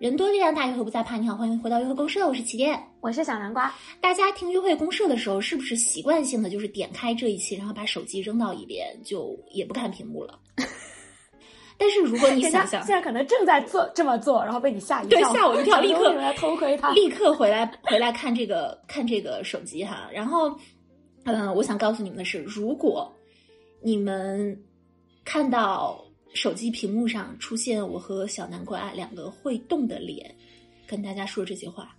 人多力量大，约会不再怕。你好，欢迎回到约会公社，我是起点，我是小南瓜。大家听约会公社的时候，是不是习惯性的就是点开这一期，然后把手机扔到一边，就也不看屏幕了？但是如果你想想，现在可能正在做这么做，然后被你吓一跳，对，吓我一跳，立刻来偷窥他，立刻回来回来看这个看这个手机哈。然后，嗯，我想告诉你们的是，如果你们看到。手机屏幕上出现我和小南瓜两个会动的脸，跟大家说这些话，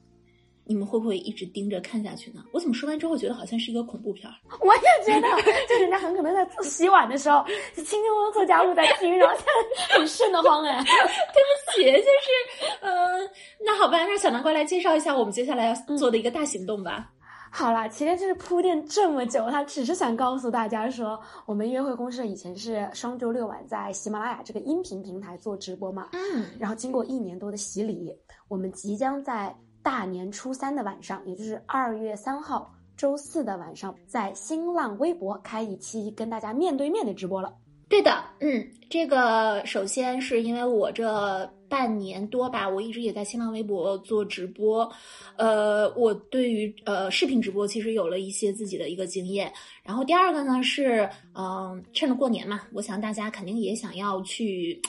你们会不会一直盯着看下去呢？我怎么说完之后觉得好像是一个恐怖片儿？我也觉得，就人家很可能在洗碗的时候，轻轻松松做家务在听，然后现在很瘆得慌哎。对不起，就是，嗯，那好吧，让小南瓜来介绍一下我们接下来要做的一个大行动吧。好啦，其实就是铺垫这么久，他只是想告诉大家说，我们约会公社以前是双周六晚在喜马拉雅这个音频平台做直播嘛，嗯，然后经过一年多的洗礼，我们即将在大年初三的晚上，也就是二月三号周四的晚上，在新浪微博开一期跟大家面对面的直播了。对的，嗯，这个首先是因为我这半年多吧，我一直也在新浪微博做直播，呃，我对于呃视频直播其实有了一些自己的一个经验。然后第二个呢是，嗯，趁着过年嘛，我想大家肯定也想要去，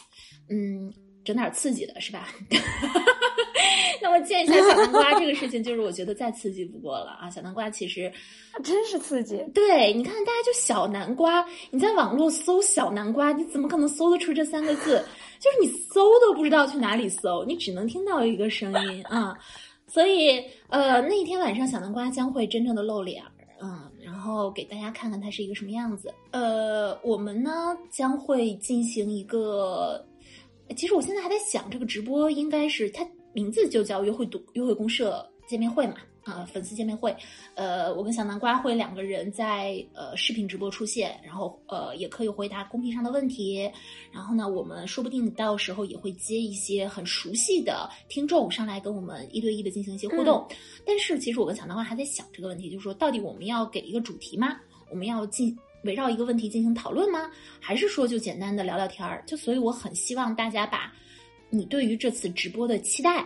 嗯，整点刺激的是吧？那么见一下小南瓜这个事情，就是我觉得再刺激不过了啊！小南瓜其实真是刺激。对，你看大家就小南瓜，你在网络搜小南瓜，你怎么可能搜得出这三个字？就是你搜都不知道去哪里搜，你只能听到一个声音啊。所以，呃，那一天晚上小南瓜将会真正的露脸，嗯，然后给大家看看它是一个什么样子。呃，我们呢将会进行一个，其实我现在还在想，这个直播应该是它。名字就叫约会读约会公社见面会嘛，啊，粉丝见面会，呃，我跟小南瓜会两个人在呃视频直播出现，然后呃也可以回答公屏上的问题，然后呢，我们说不定到时候也会接一些很熟悉的听众上来跟我们一对一的进行一些互动。但是其实我跟小南瓜还在想这个问题，就是说到底我们要给一个主题吗？我们要进围绕一个问题进行讨论吗？还是说就简单的聊聊天儿？就所以我很希望大家把。你对于这次直播的期待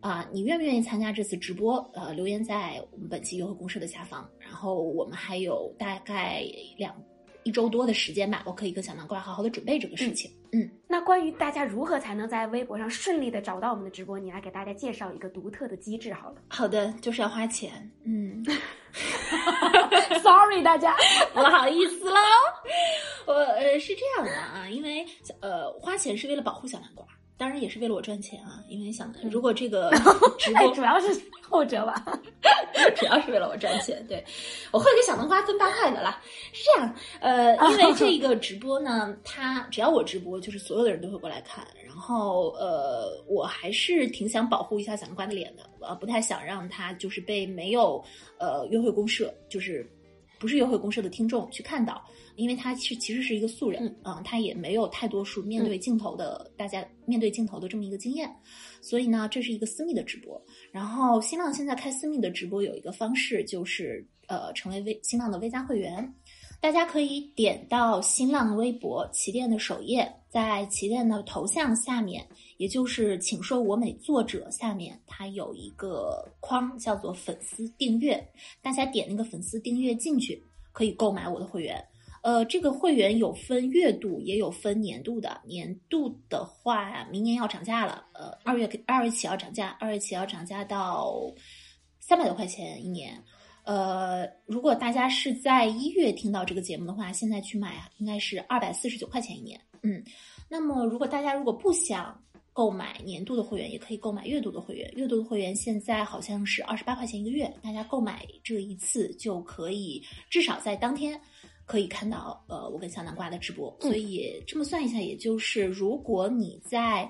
啊，你愿不愿意参加这次直播？呃，留言在我们本期约会公社的下方。然后我们还有大概两一周多的时间吧，我可以跟小南瓜好好的准备这个事情。嗯，那关于大家如何才能在微博上顺利的找到我们的直播，你来给大家介绍一个独特的机制好了。好的，就是要花钱。嗯，Sorry 大家，不好意思喽。我呃是这样的啊，因为呃花钱是为了保护小南瓜。当然也是为了我赚钱啊，因为想如果这个 直播主要是后者吧，主要是为了我赚钱。对，我会给小南瓜分八块的啦。是这样，呃，因为这 个直播呢，它只要我直播，就是所有的人都会过来看。然后，呃，我还是挺想保护一下小南瓜的脸的，我不太想让他就是被没有呃约会公社，就是不是约会公社的听众去看到。因为他是其实是一个素人，嗯，他也没有太多数面对镜头的大家面对镜头的这么一个经验，所以呢，这是一个私密的直播。然后新浪现在开私密的直播有一个方式，就是呃，成为微新浪的微加会员，大家可以点到新浪微博旗舰的首页，在旗舰的头像下面，也就是请说我美作者下面，它有一个框叫做粉丝订阅，大家点那个粉丝订阅进去，可以购买我的会员。呃，这个会员有分月度，也有分年度的。年度的话，明年要涨价了。呃，二月二月起要涨价，二月起要涨价到三百多块钱一年。呃，如果大家是在一月听到这个节目的话，现在去买啊，应该是二百四十九块钱一年。嗯，那么如果大家如果不想购买年度的会员，也可以购买月度的会员。月度的会员现在好像是二十八块钱一个月，大家购买这一次就可以至少在当天。可以看到，呃，我跟小南瓜的直播，所以这么算一下，也就是如果你在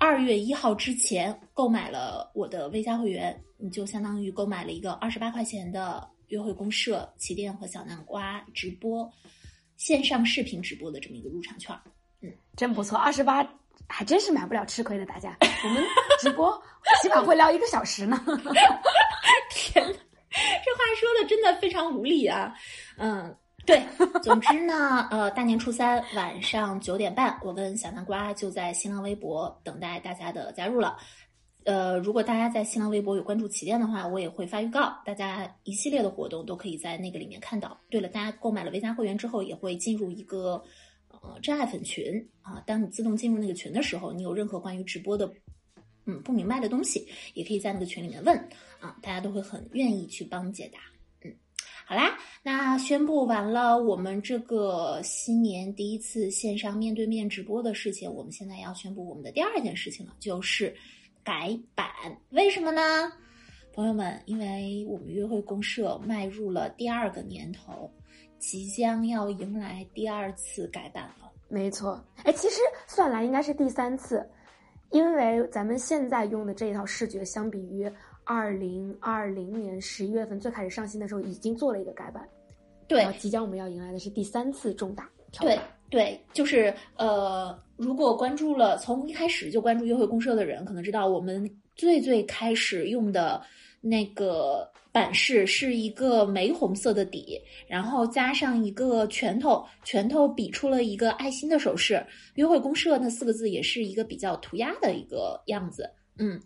二月一号之前购买了我的微加会员，你就相当于购买了一个二十八块钱的约会公社起点和小南瓜直播线上视频直播的这么一个入场券。嗯，真不错，二十八还真是买不了吃亏的，大家。我们直播起码会聊一个小时呢。天，这话说的真的非常无理啊。嗯。对，总之呢，呃，大年初三晚上九点半，我跟小南瓜就在新浪微博等待大家的加入了。呃，如果大家在新浪微博有关注旗舰的话，我也会发预告，大家一系列的活动都可以在那个里面看到。对了，大家购买了微加会员之后，也会进入一个呃真爱粉群啊。当你自动进入那个群的时候，你有任何关于直播的嗯不明白的东西，也可以在那个群里面问啊，大家都会很愿意去帮解答。嗯好啦，那宣布完了我们这个新年第一次线上面对面直播的事情，我们现在要宣布我们的第二件事情了，就是改版。为什么呢？朋友们，因为我们约会公社迈入了第二个年头，即将要迎来第二次改版了。没错，哎，其实算来应该是第三次，因为咱们现在用的这一套视觉，相比于。二零二零年十一月份最开始上新的时候，已经做了一个改版，对，即将我们要迎来的是第三次重大调整。对对，就是呃，如果关注了从一开始就关注约会公社的人，可能知道我们最最开始用的那个版式是一个玫红色的底，然后加上一个拳头，拳头比出了一个爱心的手势。约会公社那四个字也是一个比较涂鸦的一个样子，嗯。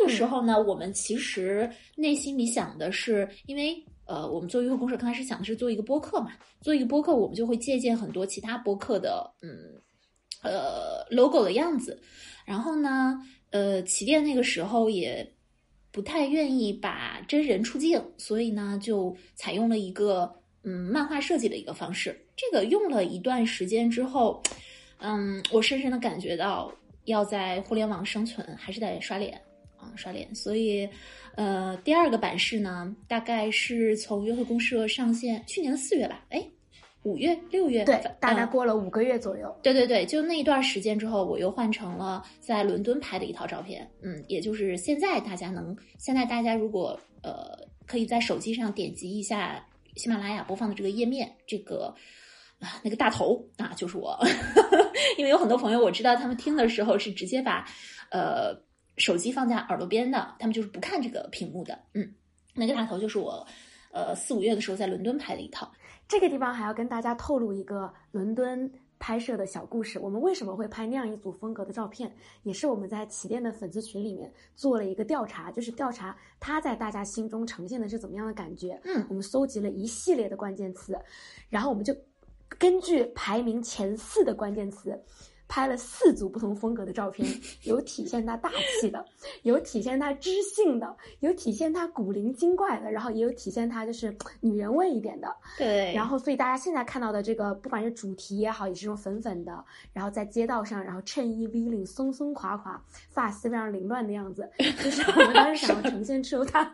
那个时候呢，我们其实内心里想的是，因为呃，我们做约会公社刚开始想的是做一个播客嘛，做一个播客，我们就会借鉴很多其他播客的嗯呃 logo 的样子。然后呢，呃，起点那个时候也不太愿意把真人出镜，所以呢，就采用了一个嗯漫画设计的一个方式。这个用了一段时间之后，嗯，我深深的感觉到，要在互联网生存，还是得刷脸。啊，刷脸，所以，呃，第二个版式呢，大概是从约会公社上线去年的四月吧，哎，五月、六月，对，大概过了五个月左右。对对对，就那一段时间之后，我又换成了在伦敦拍的一套照片，嗯，也就是现在大家能，现在大家如果呃，可以在手机上点击一下喜马拉雅播放的这个页面，这个啊，那个大头啊，就是我，因为有很多朋友我知道他们听的时候是直接把呃。手机放在耳朵边的，他们就是不看这个屏幕的。嗯，那个大头就是我，呃，四五月的时候在伦敦拍的一套。这个地方还要跟大家透露一个伦敦拍摄的小故事。我们为什么会拍那样一组风格的照片？也是我们在起店的粉丝群里面做了一个调查，就是调查他在大家心中呈现的是怎么样的感觉。嗯，我们搜集了一系列的关键词，然后我们就根据排名前四的关键词。拍了四组不同风格的照片，有体现他大气的，有体现他知性的，有体现他古灵精怪的，然后也有体现他就是女人味一点的。对。然后，所以大家现在看到的这个，不管是主题也好，也是这种粉粉的，然后在街道上，然后衬衣 V 领松松垮垮，发丝非常凌乱的样子，就是我们当时想要 呈现出他。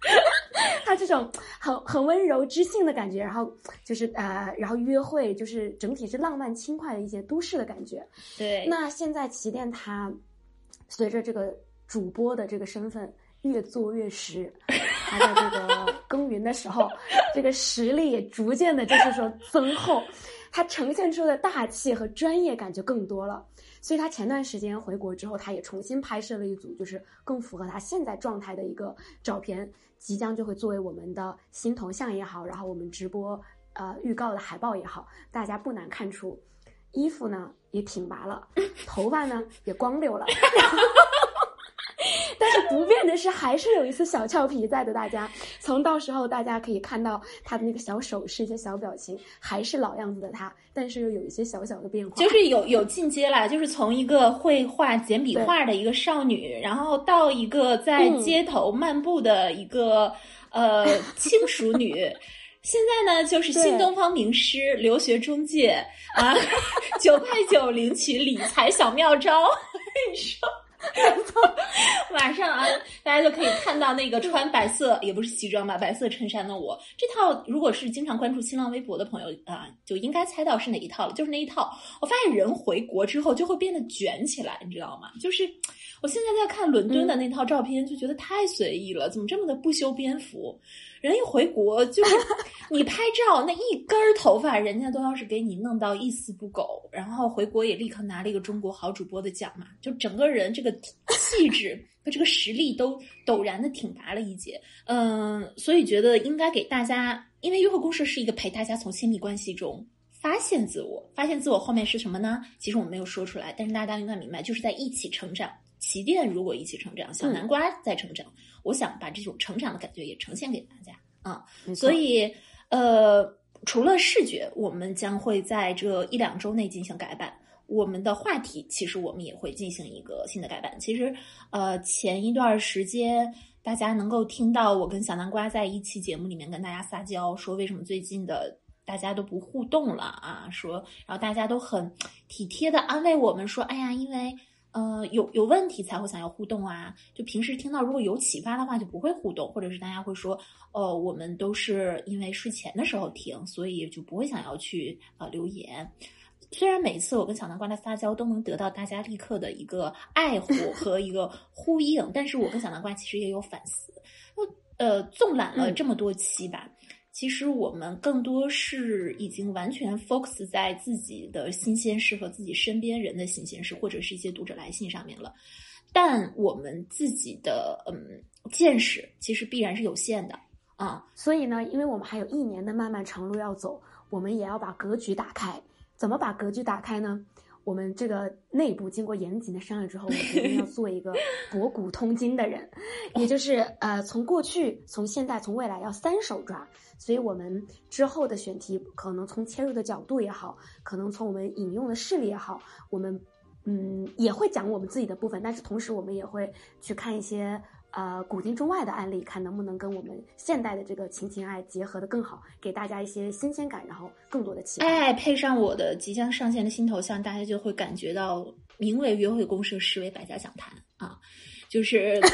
他这种很很温柔知性的感觉，然后就是呃，然后约会就是整体是浪漫轻快的一些都市的感觉。对。那现在旗舰它随着这个主播的这个身份越做越实，他在这个耕耘的时候，这个实力也逐渐的就是说增厚，他呈现出的大气和专业感就更多了。所以他前段时间回国之后，他也重新拍摄了一组，就是更符合他现在状态的一个照片，即将就会作为我们的新头像也好，然后我们直播呃预告的海报也好，大家不难看出，衣服呢也挺拔了，头发呢也光溜了。不变的是，还是有一丝小俏皮在的。大家从到时候大家可以看到他的那个小手势、一些小表情，还是老样子的他，但是又有一些小小的变化，就是有有进阶了，就是从一个会画简笔画的一个少女，然后到一个在街头漫步的一个呃轻熟女，现在呢就是新东方名师、留学中介啊，九块九领取理财小妙招，我跟你说。晚上啊，大家就可以看到那个穿白色也不是西装吧，白色衬衫的我。这套如果是经常关注新浪微博的朋友啊，就应该猜到是哪一套了，就是那一套。我发现人回国之后就会变得卷起来，你知道吗？就是我现在在看伦敦的那套照片，就觉得太随意了，怎么这么的不修边幅？人一回国，就是 你拍照那一根头发，人家都要是给你弄到一丝不苟，然后回国也立刻拿了一个中国好主播的奖嘛，就整个人这个气质 和这个实力都陡然的挺拔了一截。嗯，所以觉得应该给大家，因为约会公社是一个陪大家从亲密关系中发现自我，发现自我后面是什么呢？其实我们没有说出来，但是大家应该明白，就是在一起成长。起点如果一起成长，小南瓜在成长，我想把这种成长的感觉也呈现给大家啊。所以，呃，除了视觉，我们将会在这一两周内进行改版。我们的话题其实我们也会进行一个新的改版。其实，呃，前一段时间大家能够听到我跟小南瓜在一期节目里面跟大家撒娇，说为什么最近的大家都不互动了啊？说，然后大家都很体贴的安慰我们说，哎呀，因为呃有有问题才会想要互动啊。就平时听到如果有启发的话就不会互动，或者是大家会说，哦，我们都是因为睡前的时候听，所以就不会想要去呃留言。虽然每次我跟小南瓜的撒娇都能得到大家立刻的一个爱护 和一个呼应，但是我跟小南瓜其实也有反思。呃，纵览了这么多期吧，其实我们更多是已经完全 focus 在自己的新鲜事和自己身边人的新鲜事，或者是一些读者来信上面了。但我们自己的嗯见识其实必然是有限的啊。所以呢，因为我们还有一年的漫漫长路要走，我们也要把格局打开。怎么把格局打开呢？我们这个内部经过严谨的商量之后，我决定要做一个 博古通今的人，也就是呃，从过去、从现在、从未来要三手抓。所以我们之后的选题，可能从切入的角度也好，可能从我们引用的事例也好，我们嗯也会讲我们自己的部分，但是同时我们也会去看一些。呃，古今中外的案例，看能不能跟我们现代的这个情情爱结合的更好，给大家一些新鲜感，然后更多的期待。哎，配上我的即将上线的新头像，大家就会感觉到名为约会公社，实为百家讲坛啊，就是。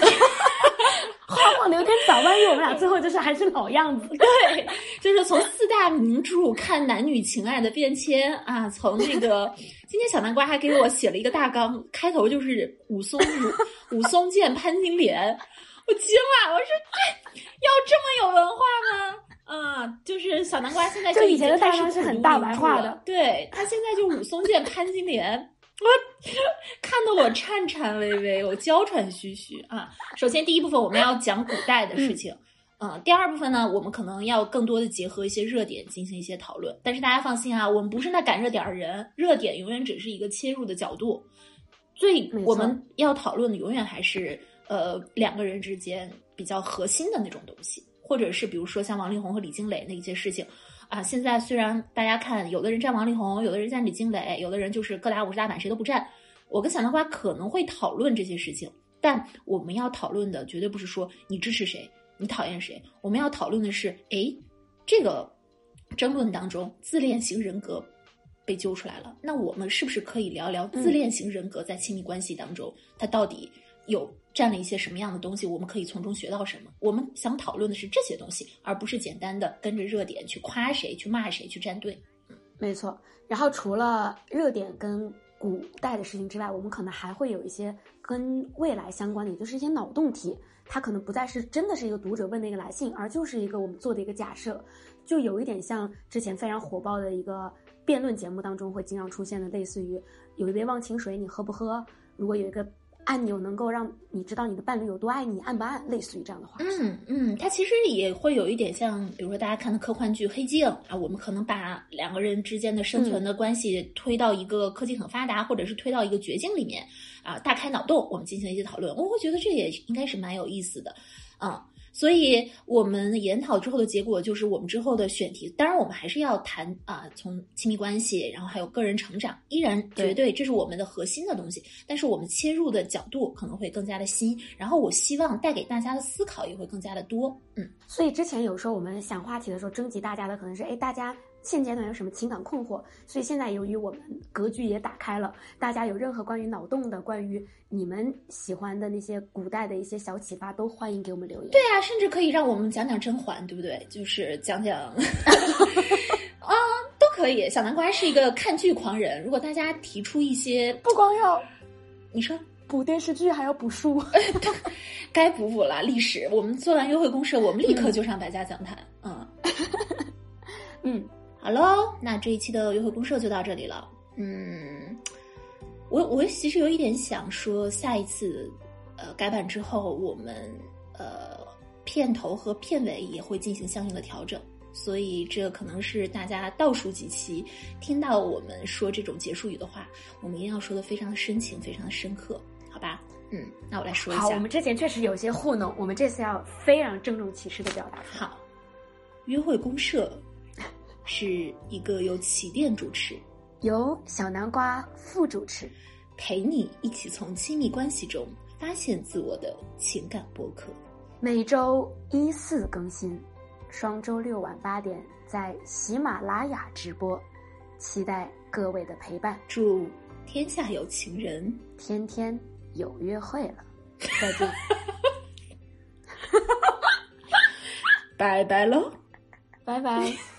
花忘留天早，万一我们俩最后就是还是老样子。对，就是从四大名著看男女情爱的变迁啊，从那个今天小南瓜还给我写了一个大纲，开头就是武松武武松见潘金莲，我惊了，我说这要这么有文化吗？啊，就是小南瓜现在就以前的大纲是很大白话的，对他现在就武松见潘金莲。我看得我颤颤巍巍，我娇喘吁吁啊！首先，第一部分我们要讲古代的事情，第二部分呢，我们可能要更多的结合一些热点进行一些讨论。但是大家放心啊，我们不是那赶热点的人，热点永远只是一个切入的角度，最我们要讨论的永远还是呃两个人之间比较核心的那种东西，或者是比如说像王力宏和李金磊那一些事情。啊，现在虽然大家看，有的人站王力宏，有的人站李金磊，有的人就是各打五十大板，谁都不站。我跟小南瓜可能会讨论这些事情，但我们要讨论的绝对不是说你支持谁，你讨厌谁。我们要讨论的是，哎，这个争论当中，自恋型人格被揪出来了，那我们是不是可以聊聊自恋型人格在亲密关系当中，它到底有？占了一些什么样的东西，我们可以从中学到什么？我们想讨论的是这些东西，而不是简单的跟着热点去夸谁、去骂谁、去站队。没错。然后除了热点跟古代的事情之外，我们可能还会有一些跟未来相关的，也就是一些脑洞题。它可能不再是真的是一个读者问的一个来信，而就是一个我们做的一个假设，就有一点像之前非常火爆的一个辩论节目当中会经常出现的，类似于有一杯忘情水，你喝不喝？如果有一个。按钮能够让你知道你的伴侣有多爱你，按不按？类似于这样的话，嗯嗯，它其实也会有一点像，比如说大家看的科幻剧《黑镜》啊，我们可能把两个人之间的生存的关系推到一个科技很发达，或者是推到一个绝境里面啊，大开脑洞，我们进行一些讨论，我会觉得这也应该是蛮有意思的，啊。所以，我们研讨之后的结果就是，我们之后的选题，当然我们还是要谈啊，从亲密关系，然后还有个人成长，依然绝对这是我们的核心的东西。但是，我们切入的角度可能会更加的新，然后我希望带给大家的思考也会更加的多。嗯，所以之前有时候我们想话题的时候，征集大家的可能是，哎，大家。现阶段有什么情感困惑？所以现在由于我们格局也打开了，大家有任何关于脑洞的、关于你们喜欢的那些古代的一些小启发，都欢迎给我们留言。对啊，甚至可以让我们讲讲甄嬛，对不对？就是讲讲 啊，都可以。小南瓜是一个看剧狂人，如果大家提出一些，不光要你说补电视剧，还要补书，该补补了。历史，我们做完优惠公社，我们立刻就上百家讲坛。嗯 嗯。好喽，那这一期的约会公社就到这里了。嗯，我我其实有一点想说，下一次呃改版之后，我们呃片头和片尾也会进行相应的调整，所以这可能是大家倒数几期听到我们说这种结束语的话，我们一定要说的非常的深情，非常的深刻，好吧？嗯，那我来说一下。好，我们之前确实有些糊弄，我们这次要非常郑重其事的表达。好，约会公社是一个由起点主持，由小南瓜副主持，陪你一起从亲密关系中发现自我的情感播客。每周一四更新，双周六晚八点在喜马拉雅直播，期待各位的陪伴。祝天下有情人，天天有约会了，再见，拜拜喽，拜拜。